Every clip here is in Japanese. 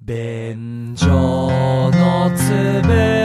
便所のつぶ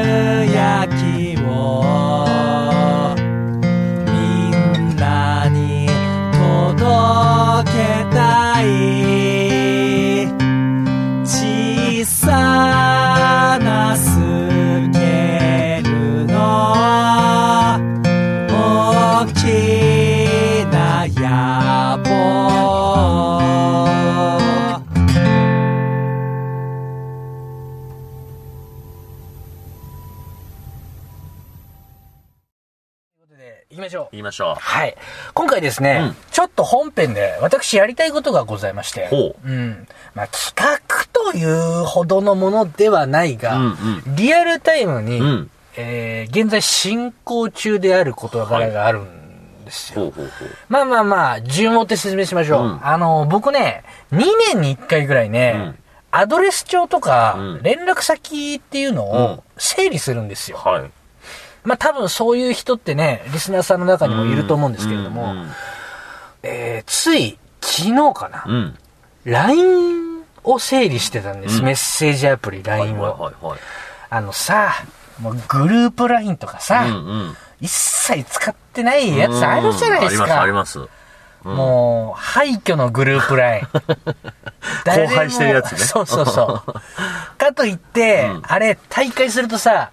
ましょう。はい。今回ですね、うんちょっと本編で私やりたいことがございまして。ほうん。まあ企画というほどのものではないが、うんリアルタイムに、うんえー現在進行中である事柄があるんですう。よ。ほうほうほう。まあまあまあ、順を追って説明しましょう。うんあの、僕ね、2年に1回ぐらいね、うんアドレス帳とか、うん連絡先っていうのうんを整理するんですよ。はい。まあ多分そういう人ってね、リスナーさんの中にもいると思うんですけれども、うんえー、つい昨日かな、うん。うん LINE を整理してたんです。うんメッセージアプリはい LINE を。はいはいあのさ、もうグループ LINE とかさ、はい。うんうん。一切使ってないやつあるじゃないですうんか。あります、あります。もう、廃墟のグループ LINE。誰 も荒廃してるやつねそうそうそう。かといって、うんあれ、大会するとさ、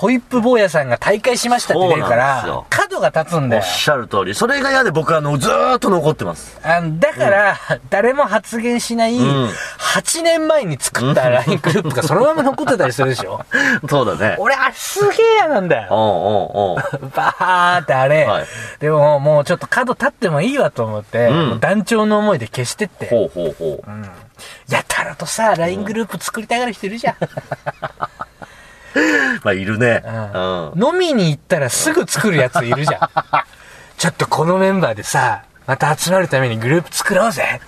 ホイップ坊やさんが大会しましたって出るから、角が立つんだよおっ。しゃる通り。それが嫌で僕あの、ずーっと残ってます。あのだから、誰も発言しない、ん8年前に作った LINE グループがそのまま残ってたりするでしょ？そうだね。俺、あ、すげえ嫌なんだよ。おうおうおうバーってあれ。はいでも、もうちょっと角立ってもいいわと思って、うん団長の思いで消してって。ほうほうほう。やたらとさ、LINE グループ作りたがる人いるじゃん。まあ、いるね。うん飲みに行ったらすぐ作るやついるじゃん。ちょっとこのメンバーでさ、また集まるためにグループ作ろうぜ。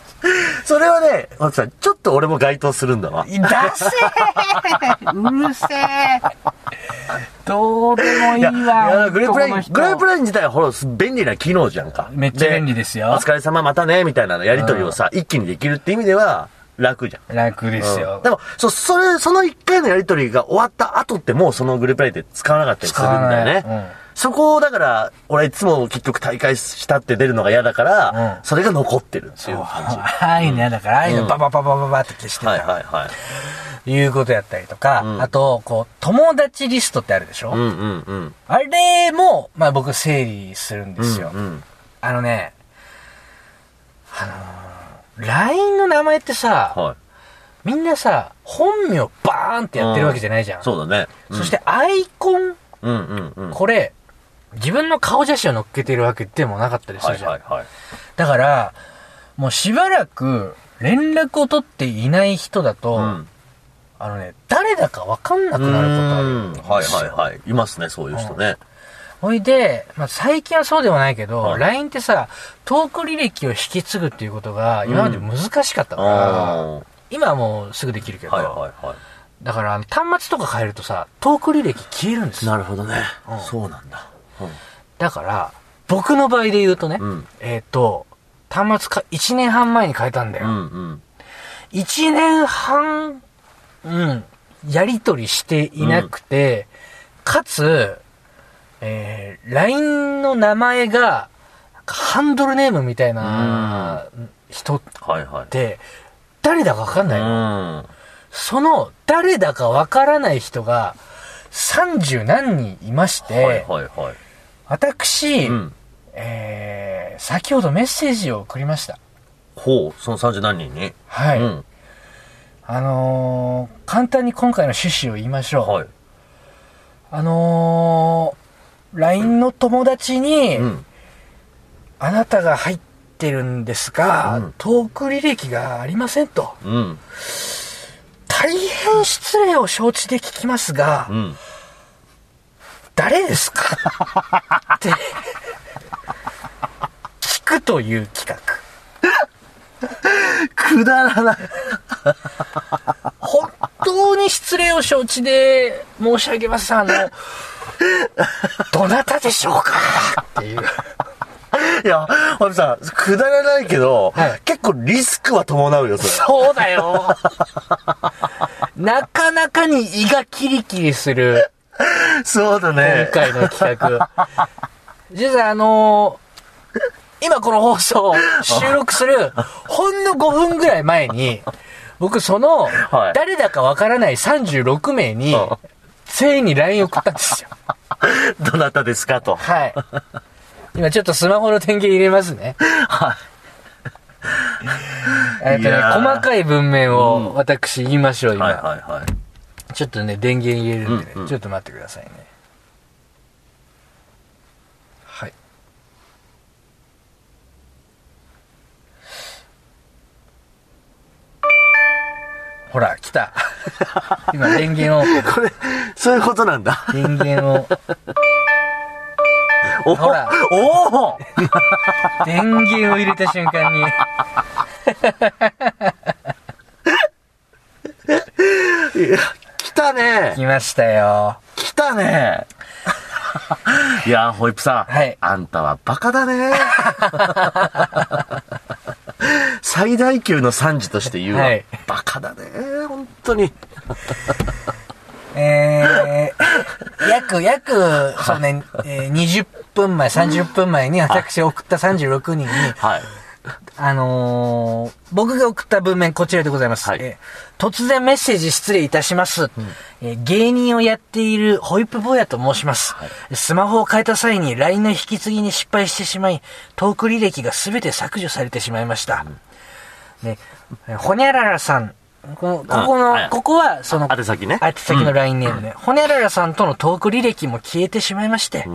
それはね、松さん、ちょっと俺も該当するんだわ。いだせーうるせえどうでもいいわ。いやグループライン、グループライン自体はほら、便利な機能じゃんか。めっちゃ便利ですよお疲れ様またね、みたいなのやりとりをさ、一気にできるって意味では、楽じゃん。楽ですよ。でも、そ、それ、その一回のやりとりが終わった後ってもうそのグループラインって使わなかったりするんだよ使わないうんね。そこを、だから、俺いつも結局大会したって出るのが嫌だから、うんそれが残ってるっていう感じ。ああいうの嫌だから、ああいうのババババババって消してた。はいはいはい。いうことやったりとか、うんあと、こう、友達リストってあるでしょ、うんうんうん。あれも、まあ僕整理するんですよ。うんうんあのね、あのー、LINE の名前ってさ、はい。みんなさ、本名バーンってやってるわけじゃないじゃん。そうだね。うんそし、てアイコン、うんうんうん。これ、自分の顔写真を載っけてるわけでもなかったりすはるじゃん。いはいはい。だから、もうしばらく連絡を取っていない人だと、うん。あのね、誰だかわかんなくなることある。はいはいはい。いますね、そういう人ね。ほいで、まあ、最近はそうではないけど、はい LINE ってさ、トーク履歴を引き継ぐっていうことが今まで難しかったから、ああ。今はもうすぐできるけど、はいはいはい。だから端末とか変えるとさ、トーク履歴消えるんですよ。なるほどねうん。そうなんだ。だから、僕の場合で言うとね、うんえっ、と、端末か1年半前に変えたんだよ。うんうん。1年半、うん、やりとりしていなくて、かつ、えー、LINE の名前が、ハンドルネームみたいな人っはいはい。て、誰だかわかんないの、うん。その、誰だかわからない人が、30何人いまして、はいはいはい。私、うん。えー、先ほどメッセージを送りました。ほう、その30何人に？はい。うん。あのー、簡単に今回の趣旨を言いましょう。はい。あのー、LINE の友達に、うん。あなたが入ってるんですが、うんトーク履歴がありませんと。うん。大変失礼を承知で聞きますが、うん。誰ですか？って、聞くという企画。くだらない。本当に失礼を承知で申し上げます。あの、どなたでしょうか？っていう。いや、ほんさ、くだらないけど、はい結構リスクは伴うよ、それ。そうだよ。なかなかに胃がキリキリする、そうだね今。回の企画。実はあのー今この放送を収録する、ほんの5分ぐらい前に、僕そのはい、誰だかわからない36名にうん、全員に LINE 送ったんですよ。どなたですかと。はい。今ちょっとスマホの電源入れますね。はい。えっとね、細かい文面を私言いましょう、今。はいはいはい。ちょっとね、電源入れるんでね、うんうんちょっと待ってくださいね。はい。ほら、来た。今、電源を、これ、そういうことなんだ。電源を、おほらおお 電源を入れた瞬間に、いや来たね来ましたよ。来たねいや、ホイップさん。はいあんたはバカだね。最大級の惨事として言うわ。はいバカだね。本当に。えー、約、約、そうね、えー20分前、30分前に私が送った36人に、はい。あのー僕が送った文面こちらでございます。はいえー突然メッセージ失礼いたします、えー芸人をやっているホイップ坊やと申します、スマホを変えた際に LINE の引き継ぎに失敗してしまい、トーク履歴が全て削除されてしまいました。ね、えーほにゃららさん、このここの、はいここはその、宛先ね宛先の LINE ネームね。ほにゃららさんとのトーク履歴も消えてしまいまして、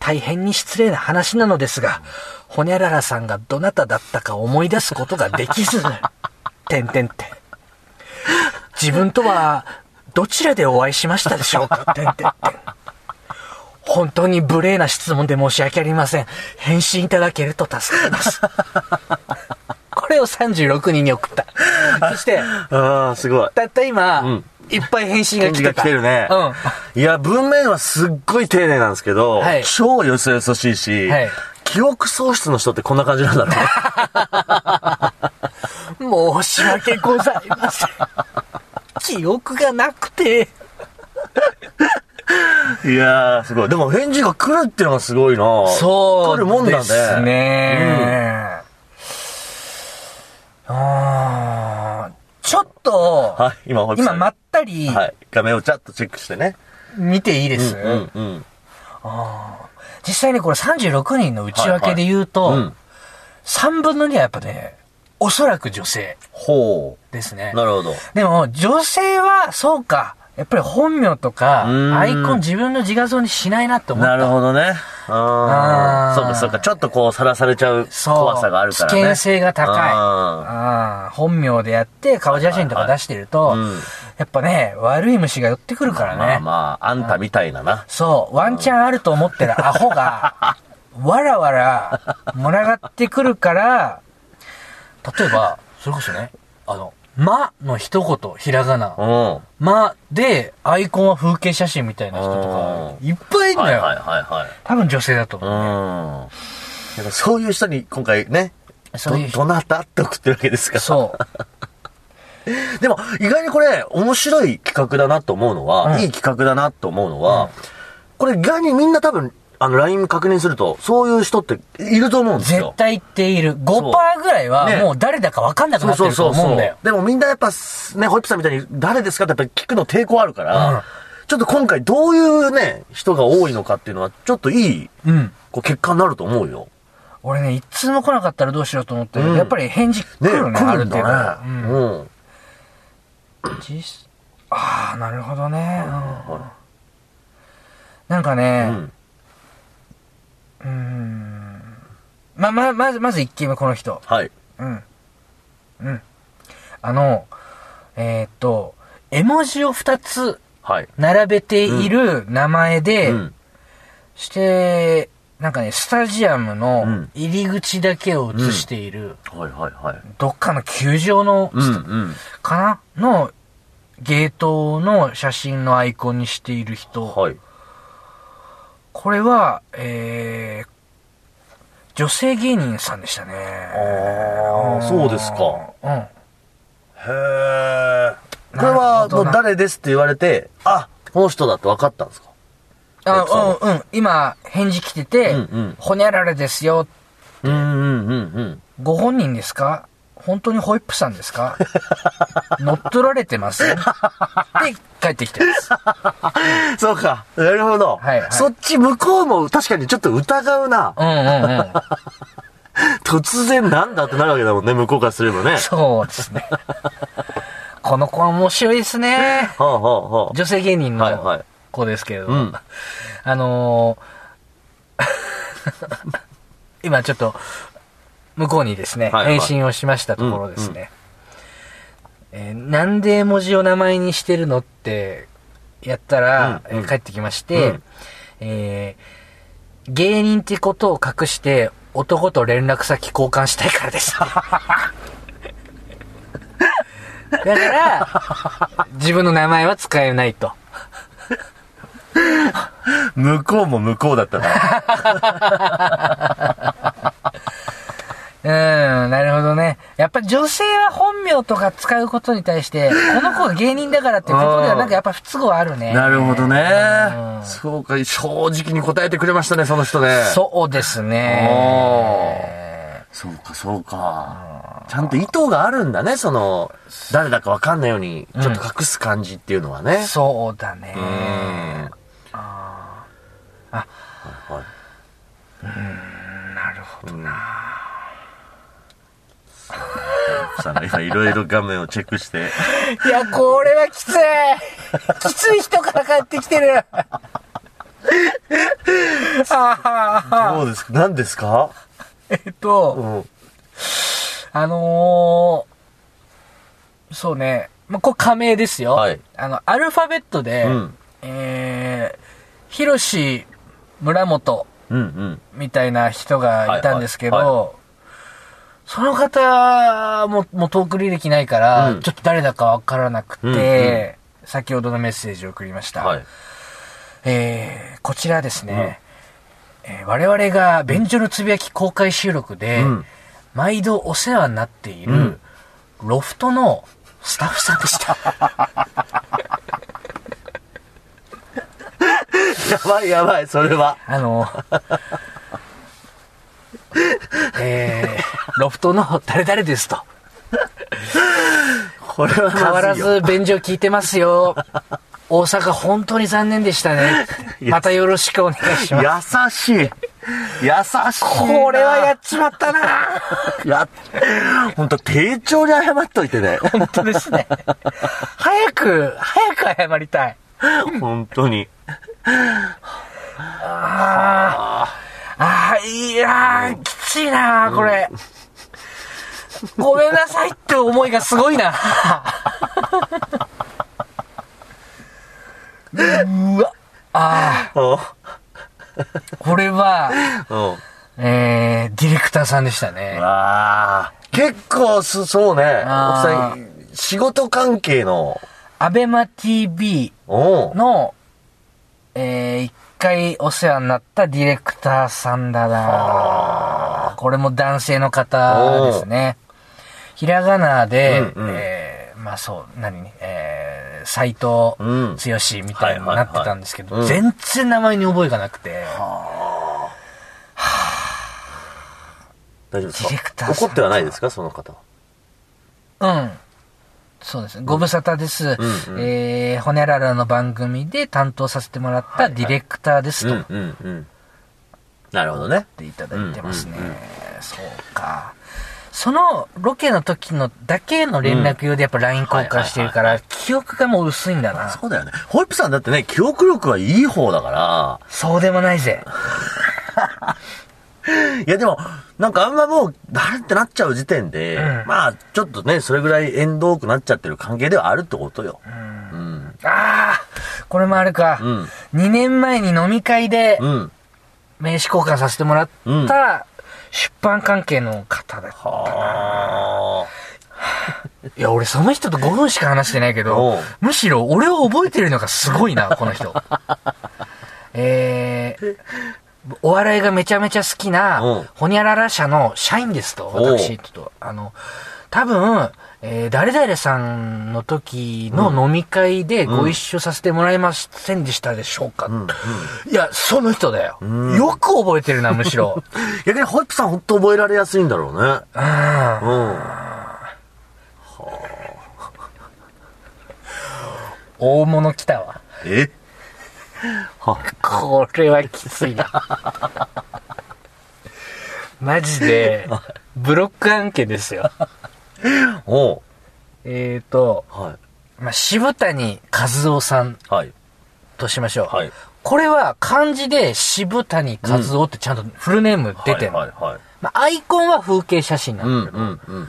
大変に失礼な話なのですが、ほにゃららさんがどなただったか思い出すことができず、てんてんって。自分とは、どちらでお会いしましたでしょうか？てんてんてん。本当に無礼な質問で申し訳ありません。返信いただけると助かります。これを36人に送った。そして、ああ、すごい。たった今、んいっぱい返信が来てた。来てるね。うん。いや、文面はすっごい丁寧なんですけど、はい超よそよそしいし、はい記憶喪失の人ってこんな感じなんだね。申し訳ございません。記憶がなくて。いやー、すごい。でも返事が来るっていうのがすごいなそう来るもんだね。ですね。あーちょっと、はい、今、今まったりはい、画面をちゃっとチェックしてね。見ていいです、うん、うん。実際にこれ36人の内訳で言うと、うん。3分の2はやっぱね、おそらく女性ほですねう。。なるほど。でも、女性は、そうか。やっぱり本名とかアイコン自分の自画像にしないなって思った。なるほどね。ああ。そうか、そうか。ちょっとこう、さらされちゃう。怖さがあるからね。危険性が高い。あああ本名でやって顔写真とか出してると、はいはいうんやっぱね、悪い虫が寄ってくるからね。ーまあまあ、あんたみたいなな。そう、ワンチャンあると思ってるアホが、わらわら、群がってくるから、例えば、それこそね、あの、まの一言、ひらがな。うん。まで、アイコンは風景写真みたいな人とか、いっぱいいるのよ。はいはいはいはい。多分女性だと思う。うん。やっぱそういう人に今回ね、そういう人ど、どなたって送ってるわけですから。そう。でも、意外にこれ、面白い企画だなと思うのは、うんいい企画だなと思うのは、これ意外にみんな多分、あの、LINE 確認すると、そういう人っていると思うんですよ。絶対言っている。5%ぐらいはねもう誰だか分かんなくなってるとそうそうそう思うんだよ。。でもみんなやっぱ、ね、ホイップさんみたいに誰ですかってやっぱり聞くの抵抗あるから、うんちょっと今回どういうね、人が多いのかっていうのは、ちょっといい、うん。こう結果になると思うよ。俺ね、一通も来なかったらどうしようと思ってるうんやっぱり返事来ね、るね、ある程度。ね。うんうん。実ああ、なるほどね。うんはなんかね、ん。うーん。ま、ま、まず、まず一件目この人。はい。うん。うん。あの、えーっと、絵文字を二つはい。並べている名前で、うん。して、なんかね、スタジアムうのん入り口だけを映している、はいはいはい。どっかの球場の、うんうん。かな？の、ゲートの写真のアイコンにしている人。はい。これは、えー、女性芸人さんでしたね。ああ、そうですか。うん。へえ。これは誰ですって言われて、あ、この人だって分かったんですか？あうんうん。今、返事来てて、うんうんほにゃららですよ。うんうんうんうん。ご本人ですか？本当にホイップさんですか？乗っ取られてます？で、帰ってきてます。そうか。なるほど。はいはいそっち向こうも確かにちょっと疑うな。うんうんうん。突然なんだってなるわけだもんね、向こうからすればね。そうですね。この子は面白いですね。はあはあはあ。女性芸人の子ですけれども。うんあのー今ちょっと、向こうにですね、はいはい返信をしましたところですね。えーなんで絵文字を名前にしてるのってやったら、うんうんえー帰ってきまして、うんえー芸人ってことを隠して男と連絡先交換したいからです。だから、自分の名前は使えないと。向こうも向こうだったな。うん、なるほどね。やっぱ女性は本名とか使うことに対して、この子が芸人だからっていうことではなんか やっぱ不都合あるね。なるほどねう。んそうか、正直に答えてくれましたね、その人ね。そうですね。そうか、そうか。ちゃんと意図があるんだね、その、誰だかわかんないように、ちょっと隠す感じっていうのはね。そうだね。うん。あはいなるほどな。奥さんが今いろいろ画面をチェックして。いや、これはきついきつい人から帰ってきてるあ どうですか？何ですか？えっと、うん。あのー、そうね、まあ、これ仮名ですよ。はいあの、アルファベットで、うんえー、ヒロシ村本うんうん。みたいな人がいたんですけど、はいはいその方も、もうトーク履歴ないから、うんちょっと誰だかわからなくて、うんうん先ほどのメッセージを送りました。はい。えー、こちらですね、えー我々が便所のつぶやき公開収録で、うん毎度お世話になっている、うんロフトのスタッフさんでした。やばいやばい、それは。あの、えー、ロフトの誰々ですと。これは変わらず便所聞いてますよ。大阪本当に残念でしたね。またよろしくお願いします。優しい。優しいな。これはやっちまったな や、ほんと、丁重に謝っといてね。本当ですね。早く、早く謝りたい。本当に。ああ、いやー、きついなこれ。ごめんなさいって思いがすごいな。うーわ。あうんあ、これは、うん。えー、ディレクターさんでしたね。わあ。結構す、そうね。仕事関係の、アベマ TV の、えー、一回お世話になったディレクターさんだな。これも男性の方ですね。ひらがなで、うんうん。えー、まあそう、何？ね、えー、斎藤うん剛みたいになってたんですけど、全然名前に覚えがなくて、大丈夫ですディレクタか。怒ってはないですか？その方は。うん。そうですね。ご無沙汰です。うんうんえー、ほにゃららの番組で担当させてもらったディレクターですと。うんうんうん。なるほどね。っていただいてますね。うんうんうんそうか。そのロケの時のだけの連絡用でやっぱ LINE 交換してるから、記憶がもう薄いんだな。そうだよね。ホイップさんだってね、記憶力はいい方だから、そうでもないぜ。いやでも、なんかあんまもう、誰ってなっちゃう時点で、うんまあ、ちょっとね、それぐらい縁遠くなっちゃってる関係ではあるってことよ。うん。ああ、これもあるか。うん。2年前に飲み会でうん。名刺交換させてもらっうんた出版関係の方だったな。はいや、俺その人と5分しか話してないけおどう、むしろ俺を覚えてるのがすごいな、この人。えー、お笑いがめちゃめちゃ好きなうん、ほにゃらら社の社員ですと、私、ちょっと、あの、多分、えー誰々さんの時の飲み会でご一緒させてもらえませんでしたでしょうか、いや、その人だよ。よく覚えてるな、むしろ。逆にホイップさん本当覚えられやすいんだろうね。うんうん。大物来たわ。え？これはきついな。マジで、ブロック案件ですよ。おうえーと、はまあ、渋谷和夫さんい。はい。としましょう。はい。これは漢字で渋谷和夫ってちゃんとフルネーム出てる、はいはいはい。まあ、アイコンは風景写真なうんんだけど、うんうん。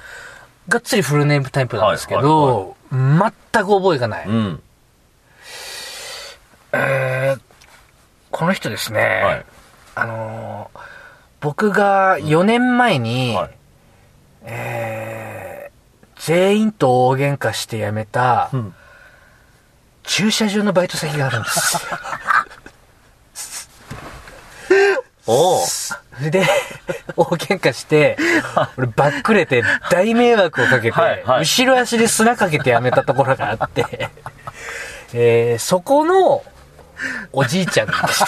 がっつりフルネームタイプなんですけど、全く覚えがない。うん。えーこの人ですね、はい。あのー僕が4年前に、はい。えー全員と大喧嘩して辞めた、ん駐車場のバイト先があるんです。おで、大喧嘩して、俺バックれて大迷惑をかけて、はいはい後ろ足で砂かけてやめたところがあって、えーそこのおじいちゃんでした。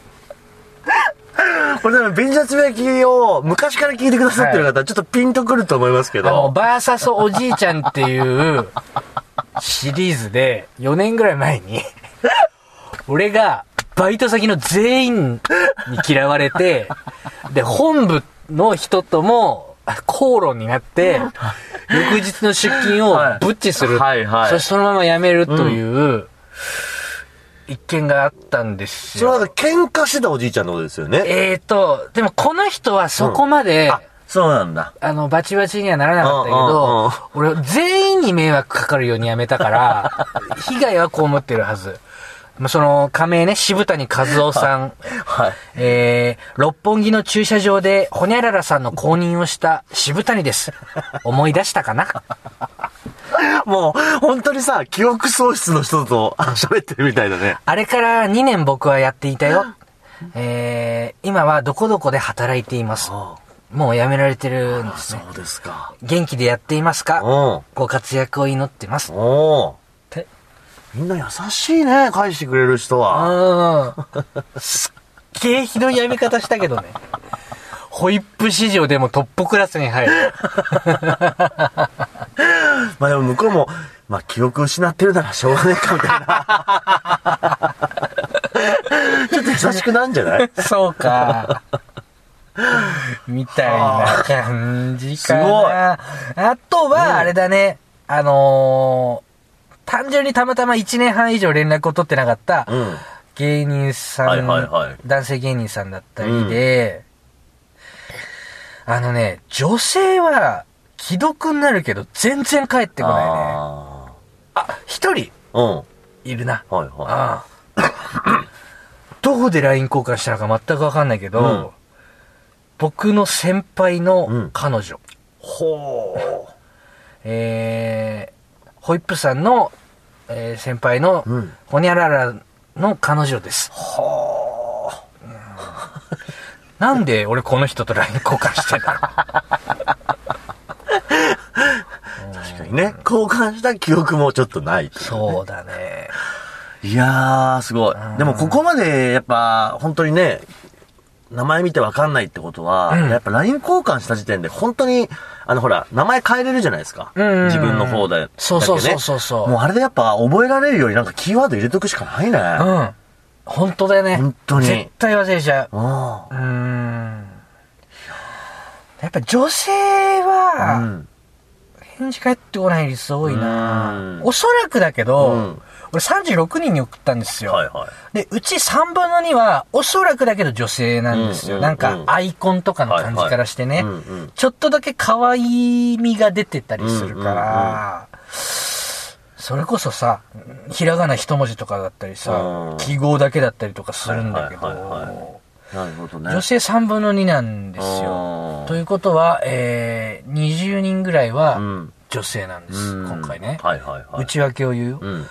これでも、便所つぶやきを昔から聞いてくださってる方、ちょっとピンとくると思いますけあの、ど。バーサスおじいちゃんっていうシリーズで4年ぐらい前に、俺がバイト先の全員に嫌われて、で、本部の人とも口論になって、翌日の出勤をブッチする。はいはいそしてそのまま辞めるという、一件があったんですよ。それは喧嘩してたおじいちゃんのことですよね。えーと、でもこの人はそこまで、あ、そうなんだ。あの、バチバチにはならなかったけうんうんうんど、俺、全員に迷惑かかるようにやめたから、被害は被ってるはず。まあその、仮名ね、渋谷和夫さん、はい。えー、六本木の駐車場で、ほにゃららさんの公認をした渋谷です。思い出したかな？もう、本当にさ、記憶喪失の人とあ喋ってるみたいだね。あれから2年僕はやっていたよ。えー、今はどこどこで働いています。もう辞められてるんですね。そうですか。元気でやっていますか？うん。ご活躍を祈ってます。おてみんな優しいね、返してくれる人は。うん。すっげえひどいやめ方したけどね。ホイップ市場でもトップクラスに入る。まあでも向こうも、まあ記憶失ってるならしょうがねえかみたいな。ちょっと優しくなんじゃない？そうか。みたいな感じかな。すごいあとは、あれだね。あのー単純にたまたま1年半以上連絡を取ってなかったうん。芸人さん、はいはいはい男性芸人さんだったりで、あのね、女性は既読になるけど全然帰ってこないね。ああ、一人あ。うん。いるな。はいはい。ああ。どこで LINE 交換したのか全くわかんないけど、うん僕の先輩うのん彼女、ほえー、ホイップさんの、えー先輩の、う。うん。ホニャララの彼女です。はなんで俺この人と LINE 交換してんだ。確かにね。交換した記憶もちょっとない。そうだね。いやー、すごい。でもここまで、やっぱ、本当にね、名前見てわかんないってことは、うんやっぱ LINE 交換した時点で本当に、あのほら、名前変えれるじゃないですか。うんうんうん自分の方で。そうそうそうだそうそう。もうあれでやっぱ覚えられるようになんかキーワード入れとくしかないね。うん。本当だよね。本当に絶対忘れちゃう。あうーん。やっぱ女性は、ん。返事返ってこない率多いなうんおそらくだけど、うん俺36人に送ったんですよ。はいはい。で、うち3分の2は、おそらくだけど女性なんですよ。うんなんかう、んアイコンとかの感じからしてね。うんうんちょっとだけ可愛みが出てたりするから、それこそさ、ひらがな一文字とかだったりさう、ん記号だけだったりとかするんだけど、なるほどね。女性3分の2なんですよ。よということは、えー、20人ぐらいはうん。女性なんです、うん今回ね。はいはいはい。内訳を言うよ。うん。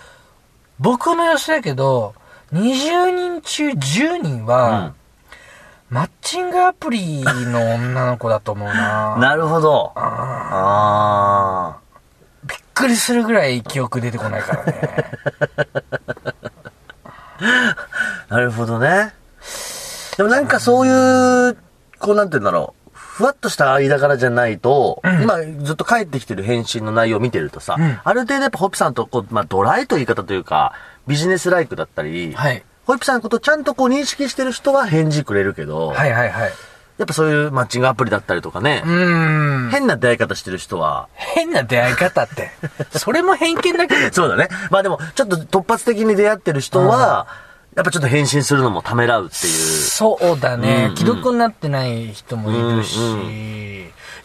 僕の予想だけど、20人中10人は、マッチングアプリの女の子だと思うななるほど。あびっくりするぐらい記憶出てこないからね。あ。なるほどね。でもなんかそういう、こうなんて言うんだろう。ふわっとした間柄じゃないと、今ずっと帰ってきてる返信の内容を見てるとさ、んある程度やっぱホップさんとこう、まあドライという言い方というか、ビジネスライクだったり、はい。ホイップさんのことをちゃんとこう認識してる人は返事くれるけど、はいはいはい。やっぱそういうマッチングアプリだったりとかね、うーん。変な出会い方してる人は、変な出会い方って。それも偏見だけど。そうだね。まあでも、ちょっと突発的に出会ってる人は、やっぱちょっと返信するのもためらうっていう。そうだね、うんうん既読になってない人もいるし、うんう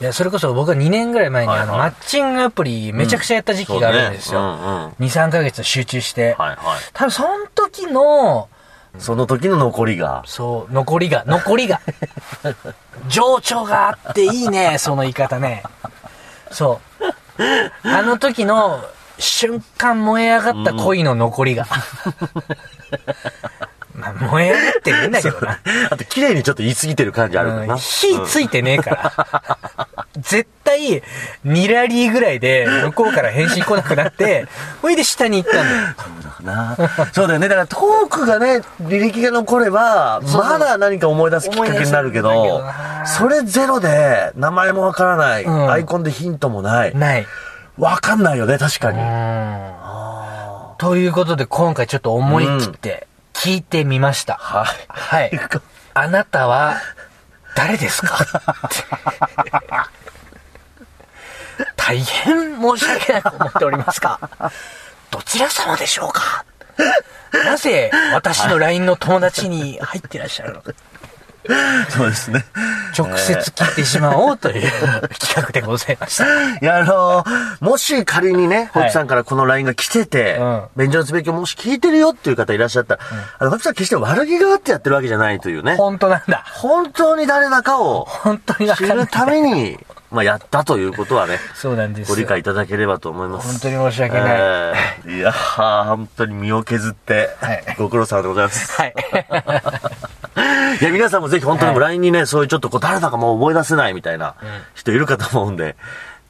いや、それこそ僕は2年ぐらい前に、はいはいあの、マッチングアプリめちゃくちゃやった時期があるんですよ。そうねうんうん2、3ヶ月集中して。はいはい。多分その時の、その時の残りが。そう、残りが、残りが。情緒があっていいね、その言い方ね。そう。あの時の瞬間燃え上がった恋の残りが。まあ、燃え上がってるんだけどな。あと、綺麗にちょっと言い過ぎてる感じあるかうんな。火ついてねえから。絶対、2ラリーぐらいで、向こうから返信来なくなって、ほいで下に行ったんだよ。なそうだよね。だからトークがね、履歴が残れば、そうまだ何か思い出すきっかけになるけどそれゼロで、名前もわからない、うんアイコンでヒントもない。ない。わかんないよね、確かに。うん。ということで、今回ちょっと思い切って聞いてみました。はい。はい。あなたは、誰ですか？大変申し訳なく思っておりますが、どちら様でしょうか？なぜ私の LINE の友達に入ってらっしゃるのか そうですね。直接聞いてしまおうという企画でございました。いや、あのもし仮にね、ホイさんからこの LINE が来てて、うん便所のつべきをもし聞いてるよっていう方いらっしゃったら、あの、ホさん決して悪気があってやってるわけじゃないというね。本当なんだ。本当に誰だかを本当に。知るために、まあ、やったということはね、そうなんですよ。ご理解いただければと思います。本当に申し訳ない。えーいやー、本当に身を削ってはい、ご苦労様でございます。はい。いや、皆さんもぜひ本当に LINE にね、そういうちょっとこう誰だかもう思い出せないみたいな人いるかと思うんで、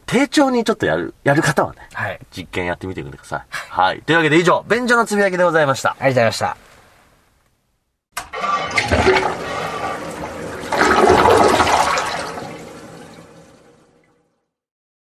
丁重にちょっとやる、やる方はね、はい、実験やってみてください。はい。というわけで以上、便所のつぶやきでございました。ありがとうございました。